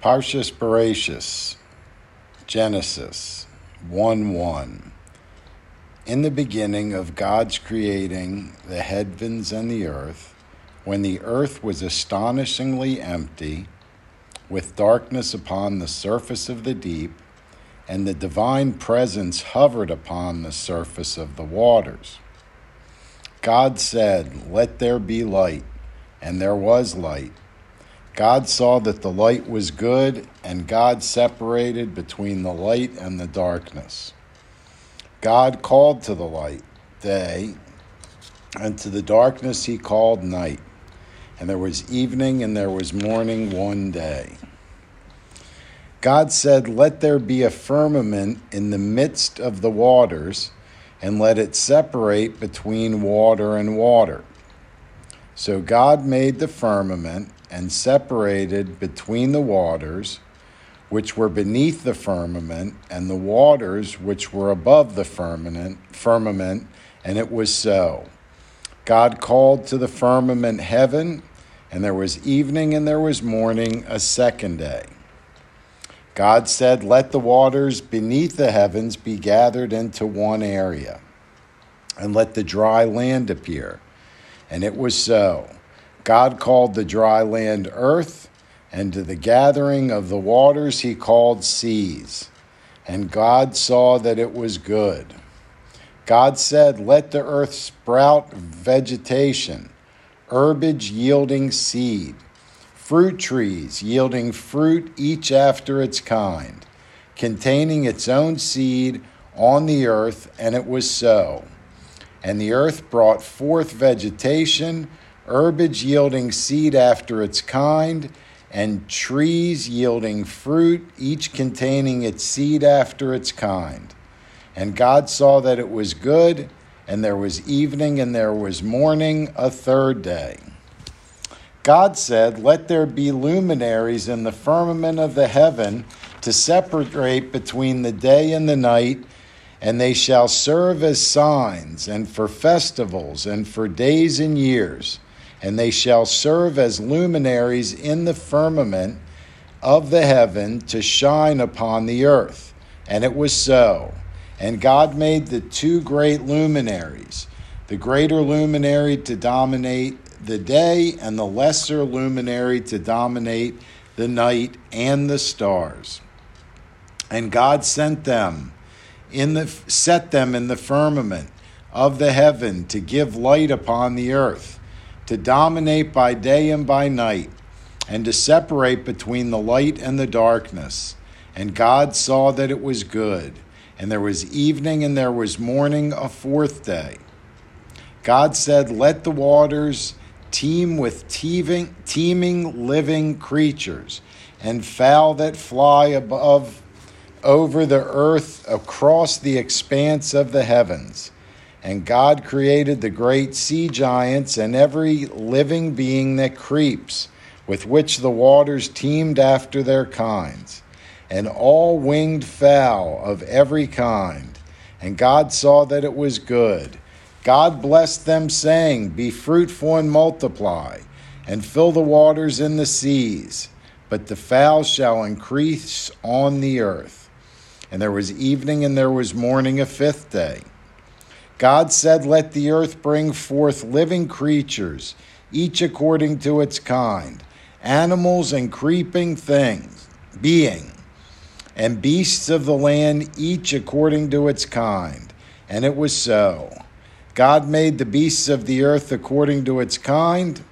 Parshas Bereshis, Genesis 1 1. In the beginning of God's creating the heavens and the earth, when the earth was astonishingly empty, with darkness upon the surface of the deep, and the divine presence hovered upon the surface of the waters. God said, Let there be light, and there was light. God saw that the light was good, and God separated between the light and the darkness. God called to the light day, and to the darkness he called night. And there was evening and there was morning one day. God said, Let there be a firmament in the midst of the waters, and let it separate between water and water. So God made the firmament and separated between the waters which were beneath the firmament and the waters which were above the firmament firmament and it was so. God called to the firmament heaven and there was evening and there was morning a second day. God said let the waters beneath the heavens be gathered into one area and let the dry land appear. And it was so God called the dry land earth, and to the gathering of the waters he called seas. And God saw that it was good. God said, Let the earth sprout vegetation, herbage yielding seed, fruit trees yielding fruit each after its kind, containing its own seed on the earth, and it was so. And the earth brought forth vegetation herbage yielding seed after its kind, and trees yielding fruit, each containing its seed after its kind. And God saw that it was good, and there was evening and there was morning, a third day. God said, Let there be luminaries in the firmament of the heaven to separate between the day and the night, and they shall serve as signs, and for festivals, and for days and years and they shall serve as luminaries in the firmament of the heaven to shine upon the earth. And it was so. And God made the two great luminaries, the greater luminary to dominate the day, and the lesser luminary to dominate the night and the stars. And God sent them in the set them in the firmament of the heaven to give light upon the earth to dominate by day and by night, and to separate between the light and the darkness. And God saw that it was good. And there was evening and there was morning, a fourth day. God said, Let the waters teem with teeming, teeming living creatures, and fowl that fly above over the earth across the expanse of the heavens. And God created the great sea giants and every living being that creeps, with which the waters teemed after their kinds, and all winged fowl of every kind. And God saw that it was good. God blessed them, saying, Be fruitful and multiply, and fill the waters in the seas. But the fowl shall increase on the earth. And there was evening and there was morning a fifth day. God said, Let the earth bring forth living creatures, each according to its kind, animals and creeping things, being, and beasts of the land, each according to its kind. And it was so. God made the beasts of the earth according to its kind,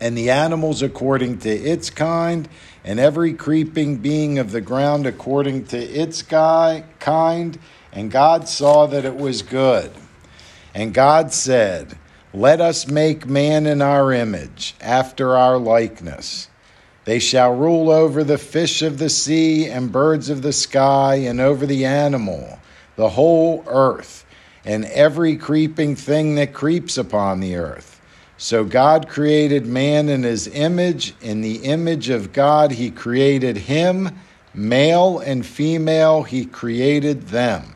and the animals according to its kind, and every creeping being of the ground according to its kind and God saw that it was good. And God said, Let us make man in our image, after our likeness. They shall rule over the fish of the sea and birds of the sky, and over the animal, the whole earth, and every creeping thing that creeps upon the earth. So God created man in his image. In the image of God, he created him. Male and female, he created them.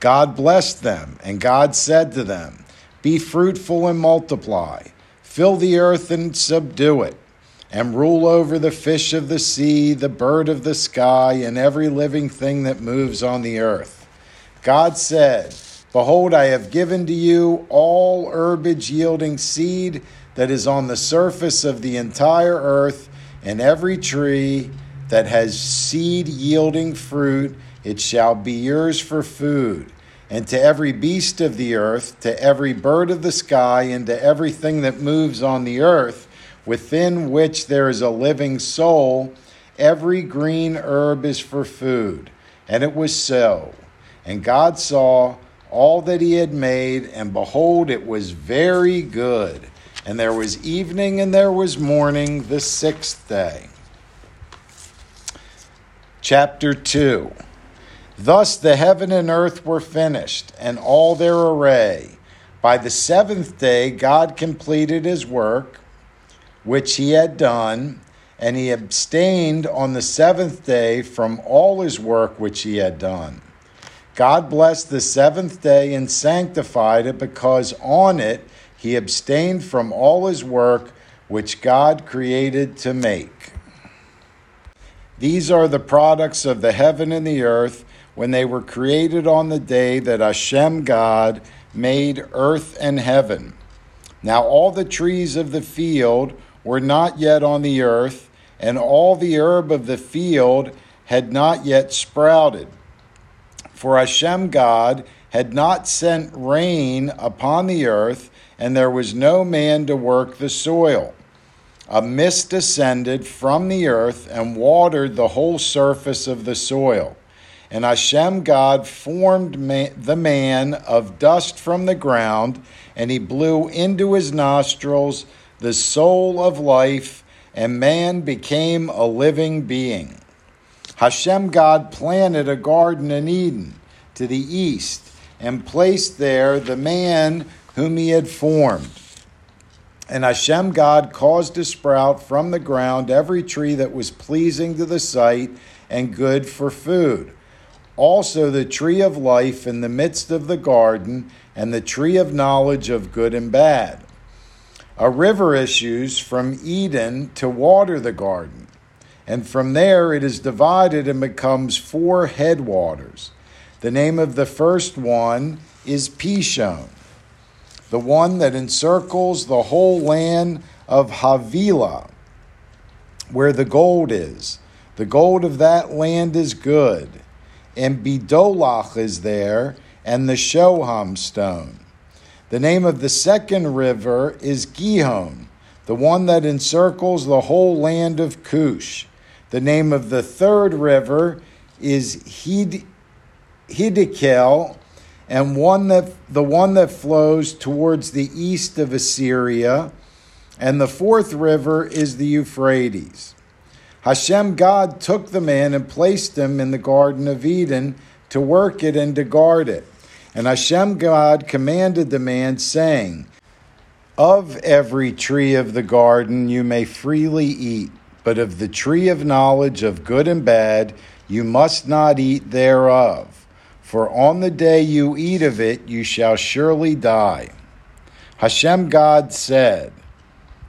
God blessed them, and God said to them, Be fruitful and multiply, fill the earth and subdue it, and rule over the fish of the sea, the bird of the sky, and every living thing that moves on the earth. God said, Behold, I have given to you all herbage yielding seed that is on the surface of the entire earth, and every tree that has seed yielding fruit, it shall be yours for food. And to every beast of the earth, to every bird of the sky, and to everything that moves on the earth, within which there is a living soul, every green herb is for food. And it was so. And God saw all that he had made, and behold, it was very good. And there was evening and there was morning the sixth day. Chapter 2 Thus the heaven and earth were finished, and all their array. By the seventh day, God completed his work which he had done, and he abstained on the seventh day from all his work which he had done. God blessed the seventh day and sanctified it because on it he abstained from all his work which God created to make. These are the products of the heaven and the earth when they were created on the day that Hashem God made earth and heaven. Now all the trees of the field were not yet on the earth, and all the herb of the field had not yet sprouted. For Hashem God had not sent rain upon the earth, and there was no man to work the soil a mist descended from the earth and watered the whole surface of the soil. And Hashem God formed man, the man of dust from the ground, and he blew into his nostrils the soul of life, and man became a living being. Hashem God planted a garden in Eden to the east, and placed there the man whom he had formed. And Hashem God caused to sprout from the ground every tree that was pleasing to the sight and good for food. Also, the tree of life in the midst of the garden, and the tree of knowledge of good and bad. A river issues from Eden to water the garden, and from there it is divided and becomes four headwaters. The name of the first one is Pishon the one that encircles the whole land of Havilah, where the gold is. The gold of that land is good. And Bidolach is there, and the Shoham stone. The name of the second river is Gihon, the one that encircles the whole land of Cush. The name of the third river is Hid- Hiddekel, and one that the one that flows towards the east of Assyria, and the fourth river is the Euphrates. Hashem God took the man and placed him in the Garden of Eden to work it and to guard it. And Hashem God commanded the man, saying, Of every tree of the garden you may freely eat, but of the tree of knowledge of good and bad you must not eat thereof for on the day you eat of it, you shall surely die. Hashem God said,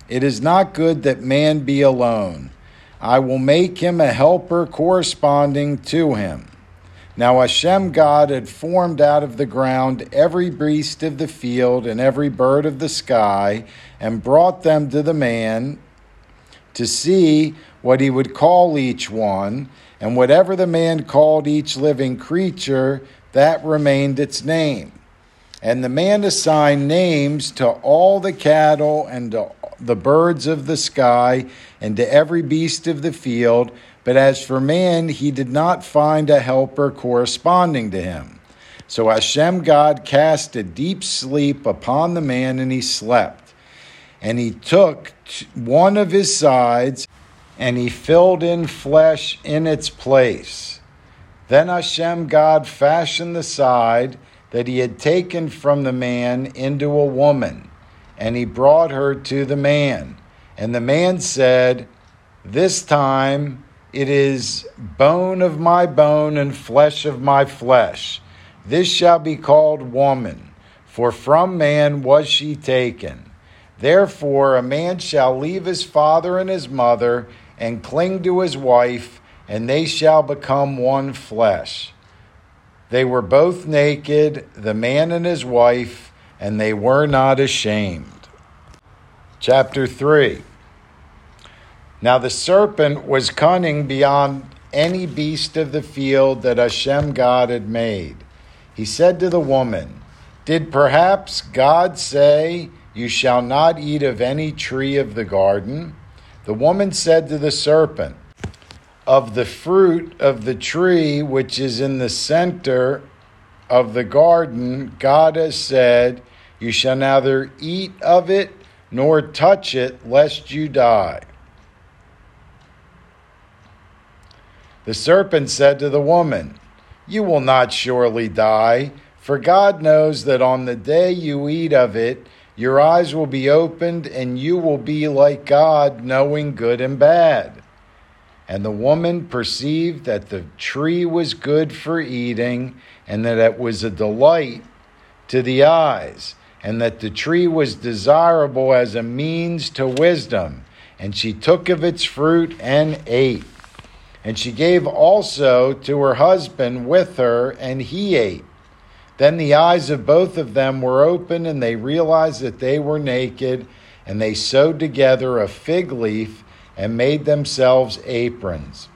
It is not good that man be alone. I will make him a helper corresponding to him. Now Hashem God had formed out of the ground every beast of the field and every bird of the sky, and brought them to the man to see what he would call each one, and whatever the man called each living creature, that remained its name. And the man assigned names to all the cattle and to the birds of the sky and to every beast of the field. But as for man, he did not find a helper corresponding to him. So Hashem God cast a deep sleep upon the man, and he slept. And he took one of his sides and he filled in flesh in its place. Then Hashem God fashioned the side that he had taken from the man into a woman, and he brought her to the man. And the man said, This time it is bone of my bone and flesh of my flesh. This shall be called woman, for from man was she taken. Therefore, a man shall leave his father and his mother and cling to his wife, and they shall become one flesh. They were both naked, the man and his wife, and they were not ashamed. Chapter 3 Now the serpent was cunning beyond any beast of the field that Hashem God had made. He said to the woman, Did perhaps God say, You shall not eat of any tree of the garden? The woman said to the serpent, Of the fruit of the tree which is in the center of the garden, God has said, You shall neither eat of it nor touch it, lest you die. The serpent said to the woman, You will not surely die, for God knows that on the day you eat of it, your eyes will be opened, and you will be like God, knowing good and bad. And the woman perceived that the tree was good for eating, and that it was a delight to the eyes and that the tree was desirable as a means to wisdom. And she took of its fruit and ate. And she gave also to her husband with her, and he ate. Then the eyes of both of them were opened, and they realized that they were naked, and they sewed together a fig leaf and made themselves aprons.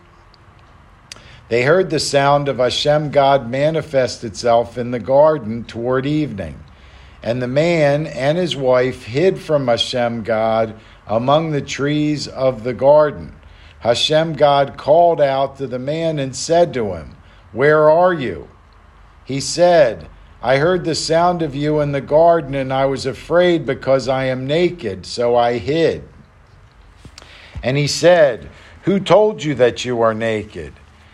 They heard the sound of Hashem God manifest itself in the garden toward evening. And the man and his wife hid from Hashem God among the trees of the garden. Hashem God called out to the man and said to him, Where are you? He said, I heard the sound of you in the garden, and I was afraid because I am naked, so I hid. And he said, Who told you that you are naked?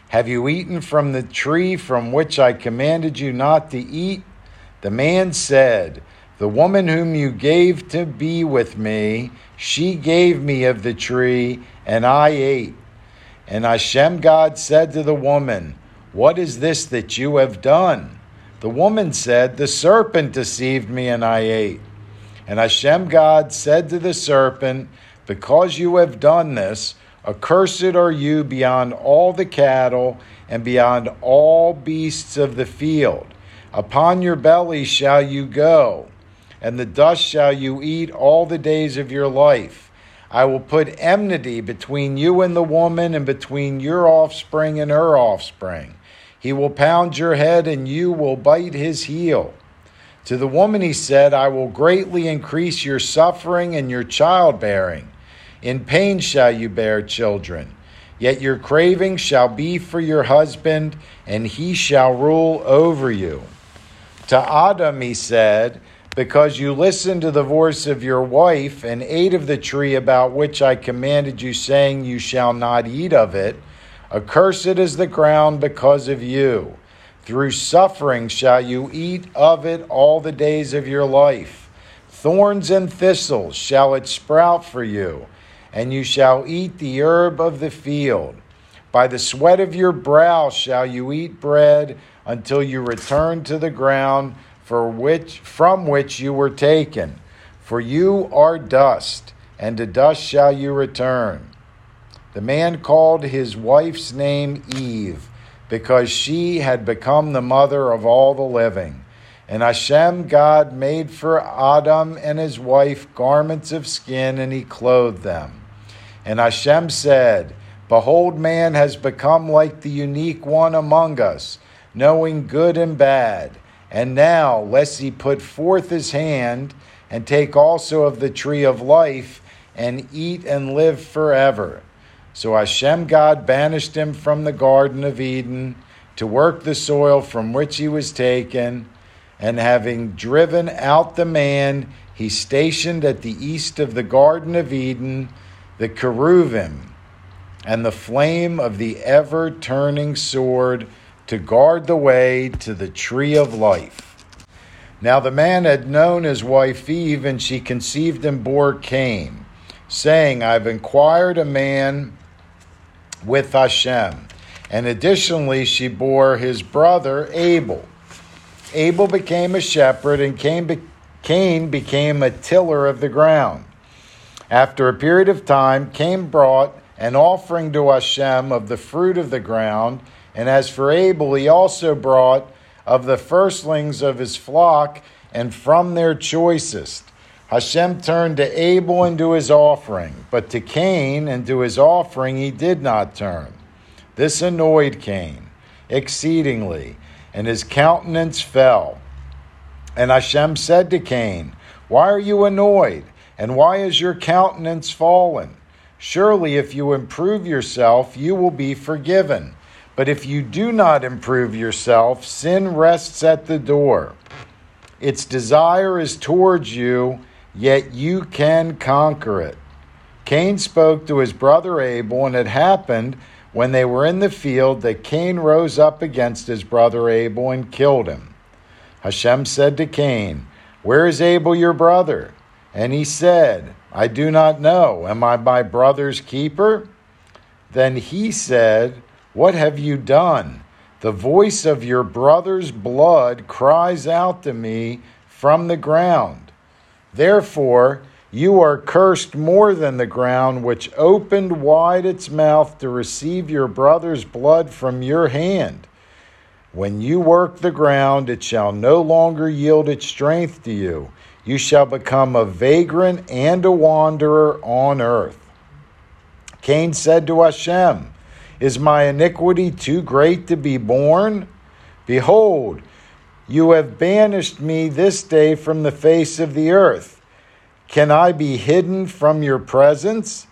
Have you eaten from the tree from which I commanded you not to eat? The man said, The woman whom you gave to be with me, she gave me of the tree, and I ate. And Hashem God said to the woman, What is this that you have done? The woman said, The serpent deceived me, and I ate. And Hashem God said to the serpent, Because you have done this, accursed are you beyond all the cattle and beyond all beasts of the field. Upon your belly shall you go, and the dust shall you eat all the days of your life. I will put enmity between you and the woman, and between your offspring and her offspring. He will pound your head, and you will bite his heel. To the woman he said, I will greatly increase your suffering and your childbearing. In pain shall you bear children. Yet your craving shall be for your husband, and he shall rule over you. To Adam he said, Because you listened to the voice of your wife and ate of the tree about which I commanded you, saying, You shall not eat of it, accursed is the ground because of you. Through suffering shall you eat of it all the days of your life. Thorns and thistles shall it sprout for you, and you shall eat the herb of the field. By the sweat of your brow shall you eat bread until you return to the ground for which from which you were taken. For you are dust and to dust shall you return. The man called his wife's name Eve because she had become the mother of all the living. And Hashem God made for Adam and his wife garments of skin and he clothed them and Hashem said behold man has become like the unique one among us knowing good and bad. And now, lest he put forth his hand and take also of the tree of life and eat and live forever. So Hashem God banished him from the Garden of Eden to work the soil from which he was taken. And having driven out the man, he stationed at the east of the Garden of Eden the cherubim and the flame of the ever turning sword to guard the way to the tree of life. Now the man had known his wife Eve, and she conceived and bore Cain, saying, I've inquired a man with Hashem. And additionally, she bore his brother Abel. Abel became a shepherd, and Cain, be- Cain became a tiller of the ground. After a period of time, Cain brought an offering to Hashem of the fruit of the ground, and as for Abel, he also brought of the firstlings of his flock and from their choicest. Hashem turned to Abel and to his offering, but to Cain and to his offering he did not turn. This annoyed Cain exceedingly, and his countenance fell. And Hashem said to Cain, Why are you annoyed? And why is your countenance fallen? Surely, if you improve yourself, you will be forgiven. But if you do not improve yourself, sin rests at the door. Its desire is towards you, yet you can conquer it. Cain spoke to his brother Abel, and it happened when they were in the field that Cain rose up against his brother Abel and killed him. Hashem said to Cain, Where is Abel your brother? And he said, I do not know. Am I my brother's keeper? Then he said, What have you done? The voice of your brother's blood cries out to me from the ground. Therefore, you are cursed more than the ground, which opened wide its mouth to receive your brother's blood from your hand. When you work the ground, it shall no longer yield its strength to you. You shall become a vagrant and a wanderer on earth. Cain said to Hashem, Is my iniquity too great to be borne? Behold, you have banished me this day from the face of the earth. Can I be hidden from your presence?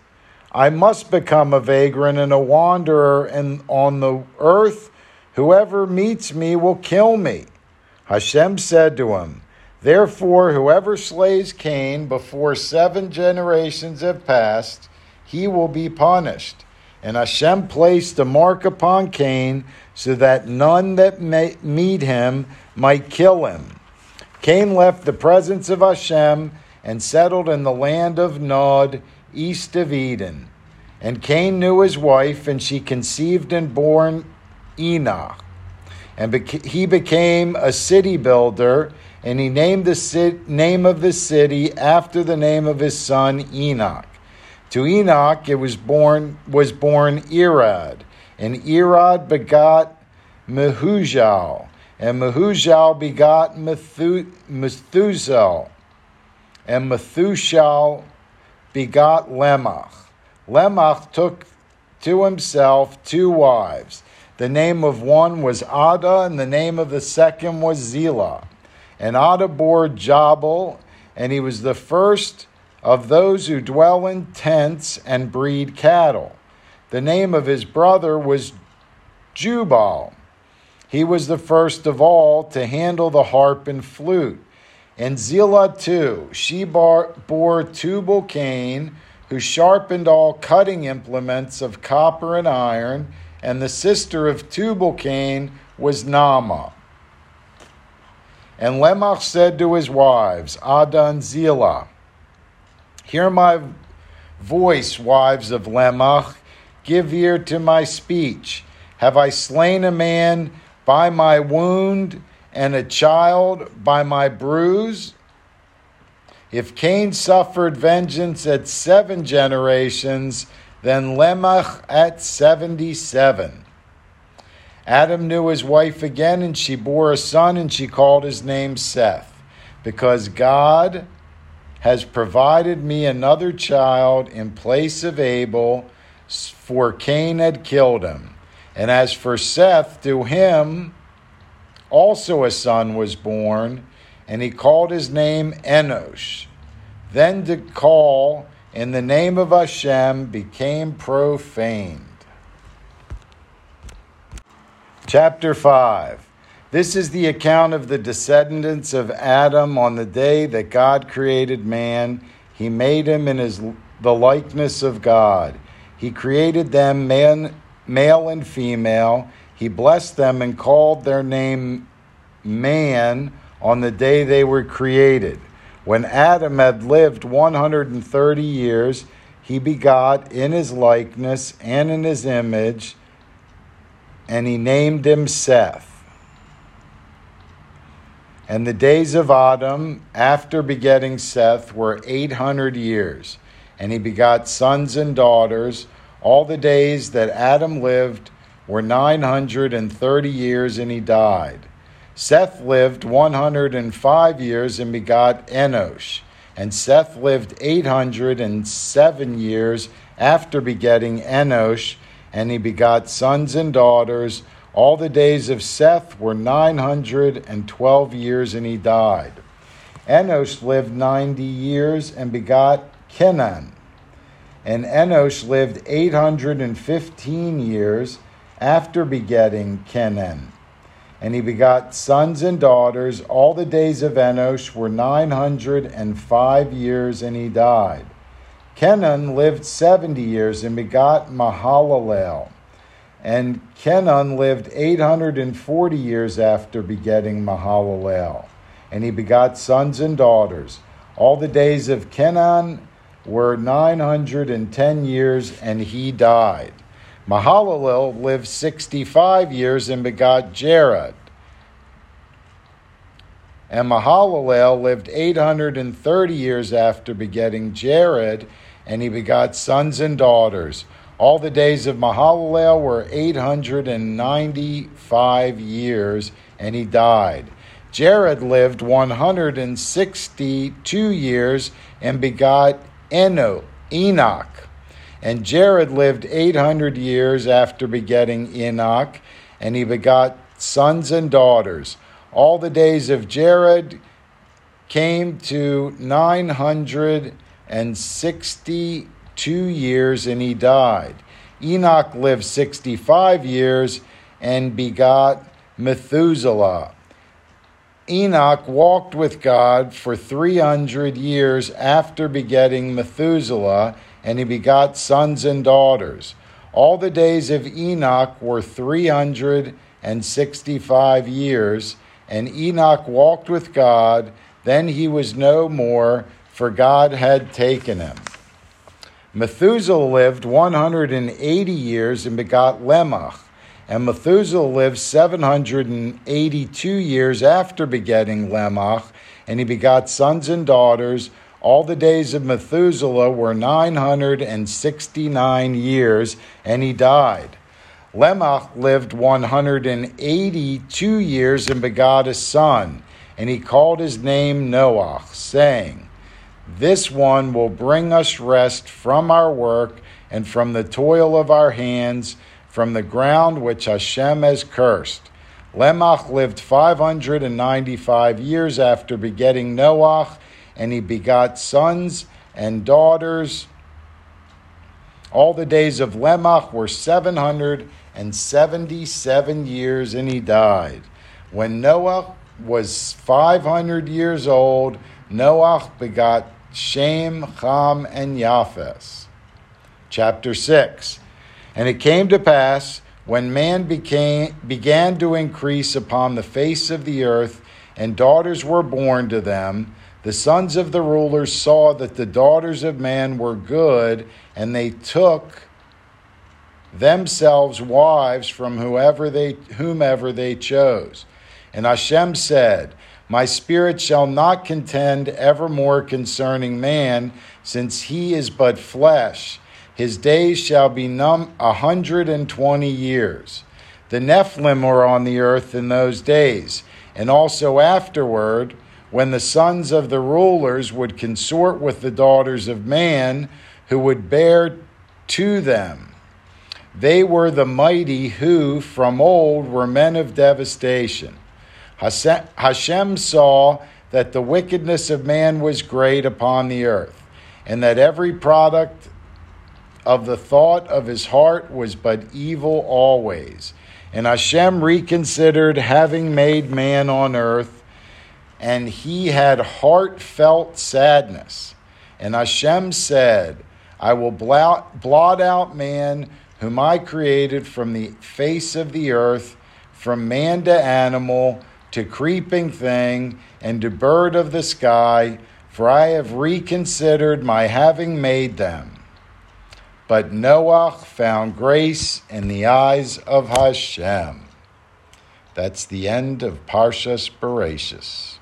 I must become a vagrant and a wanderer and on the earth. Whoever meets me will kill me. Hashem said to him, Therefore, whoever slays Cain before seven generations have passed, he will be punished. And Hashem placed a mark upon Cain so that none that may meet him might kill him. Cain left the presence of Hashem and settled in the land of Nod, east of Eden. And Cain knew his wife, and she conceived and bore Enoch. And he became a city builder and he named the name of the city after the name of his son Enoch. To Enoch it was born was born Irad, and Irad begot Mehujael, and Mehujael begot Methuselah, and Methuselah begot Lemach. Lemach took to himself two wives. The name of one was Ada, and the name of the second was Zillah and Ada bore Jabal, and he was the first of those who dwell in tents and breed cattle. The name of his brother was Jubal. He was the first of all to handle the harp and flute. And Zillah too, she bore Tubal Cain, who sharpened all cutting implements of copper and iron, and the sister of Tubal Cain was Naamah. And Lemach said to his wives, Ada and Zillah, Hear my voice, wives of Lemach, give ear to my speech. Have I slain a man by my wound and a child by my bruise? If Cain suffered vengeance at seven generations, then Lemach at seventy seven. Adam knew his wife again, and she bore a son, and she called his name Seth, because God has provided me another child in place of Abel, for Cain had killed him. And as for Seth, to him also a son was born, and he called his name Enosh. Then to call in the name of Hashem became profaned. Chapter 5 This is the account of the descendants of Adam on the day that God created man. He made him in his, the likeness of God. He created them man, male and female. He blessed them and called their name man on the day they were created. When Adam had lived 130 years, he begot in his likeness and in his image and he named him Seth. And the days of Adam after begetting Seth were 800 years, and he begot sons and daughters. All the days that Adam lived were 930 years, and he died. Seth lived 105 years and begot Enosh. And Seth lived 807 years after begetting Enosh, and he begot sons and daughters. All the days of Seth were 912 years, and he died. Enosh lived 90 years and begot Kenan. And Enosh lived 815 years after begetting Kenan. And he begot sons and daughters. All the days of Enosh were 905 years, and he died. Kenan lived 70 years and begot Mahalalel. And Kenan lived 840 years after begetting Mahalalel. And he begot sons and daughters. All the days of Kenan were 910 years, and he died. Mahalalel lived 65 years and begot Jared. And Mahalalel lived 830 years after begetting Jared, and he begot sons and daughters. All the days of Mahalalel were 895 years, and he died. Jared lived 162 years and begot Eno, Enoch. And Jared lived 800 years after begetting Enoch, and he begot sons and daughters. All the days of Jared came to 962 years, and he died. Enoch lived 65 years and begot Methuselah. Enoch walked with God for 300 years after begetting Methuselah and he begot sons and daughters. All the days of Enoch were 365 years, and Enoch walked with God. Then he was no more, for God had taken him. Methuselah lived 180 years and begot Lemach. And Methuselah lived 782 years after begetting Lemach, and he begot sons and daughters. All the days of Methuselah were 969 years, and he died. Lemach lived 182 years and begot a son, and he called his name Noah, saying, This one will bring us rest from our work and from the toil of our hands, from the ground which Hashem has cursed. Lemach lived 595 years after begetting Noah and he begot sons and daughters. All the days of Lemach were 777 years, and he died. When Noah was 500 years old, Noah begot Shem, Ham, and Japheth. Chapter 6 And it came to pass, when man became, began to increase upon the face of the earth, and daughters were born to them, the sons of the rulers saw that the daughters of man were good, and they took themselves wives from whoever they, whomever they chose. And Hashem said, My spirit shall not contend evermore concerning man, since he is but flesh. His days shall be num- a hundred and twenty years. The Nephilim were on the earth in those days, and also afterward when the sons of the rulers would consort with the daughters of man, who would bear to them. They were the mighty who, from old, were men of devastation. Hashem saw that the wickedness of man was great upon the earth, and that every product of the thought of his heart was but evil always. And Hashem reconsidered having made man on earth and he had heartfelt sadness. And Hashem said, I will blot, out man whom I created from the face of the earth, from man to animal, to creeping thing, and to bird of the sky, for I have reconsidered my having made them. But Noah found grace in the eyes of Hashem. That's the end of Parshas Bereshis.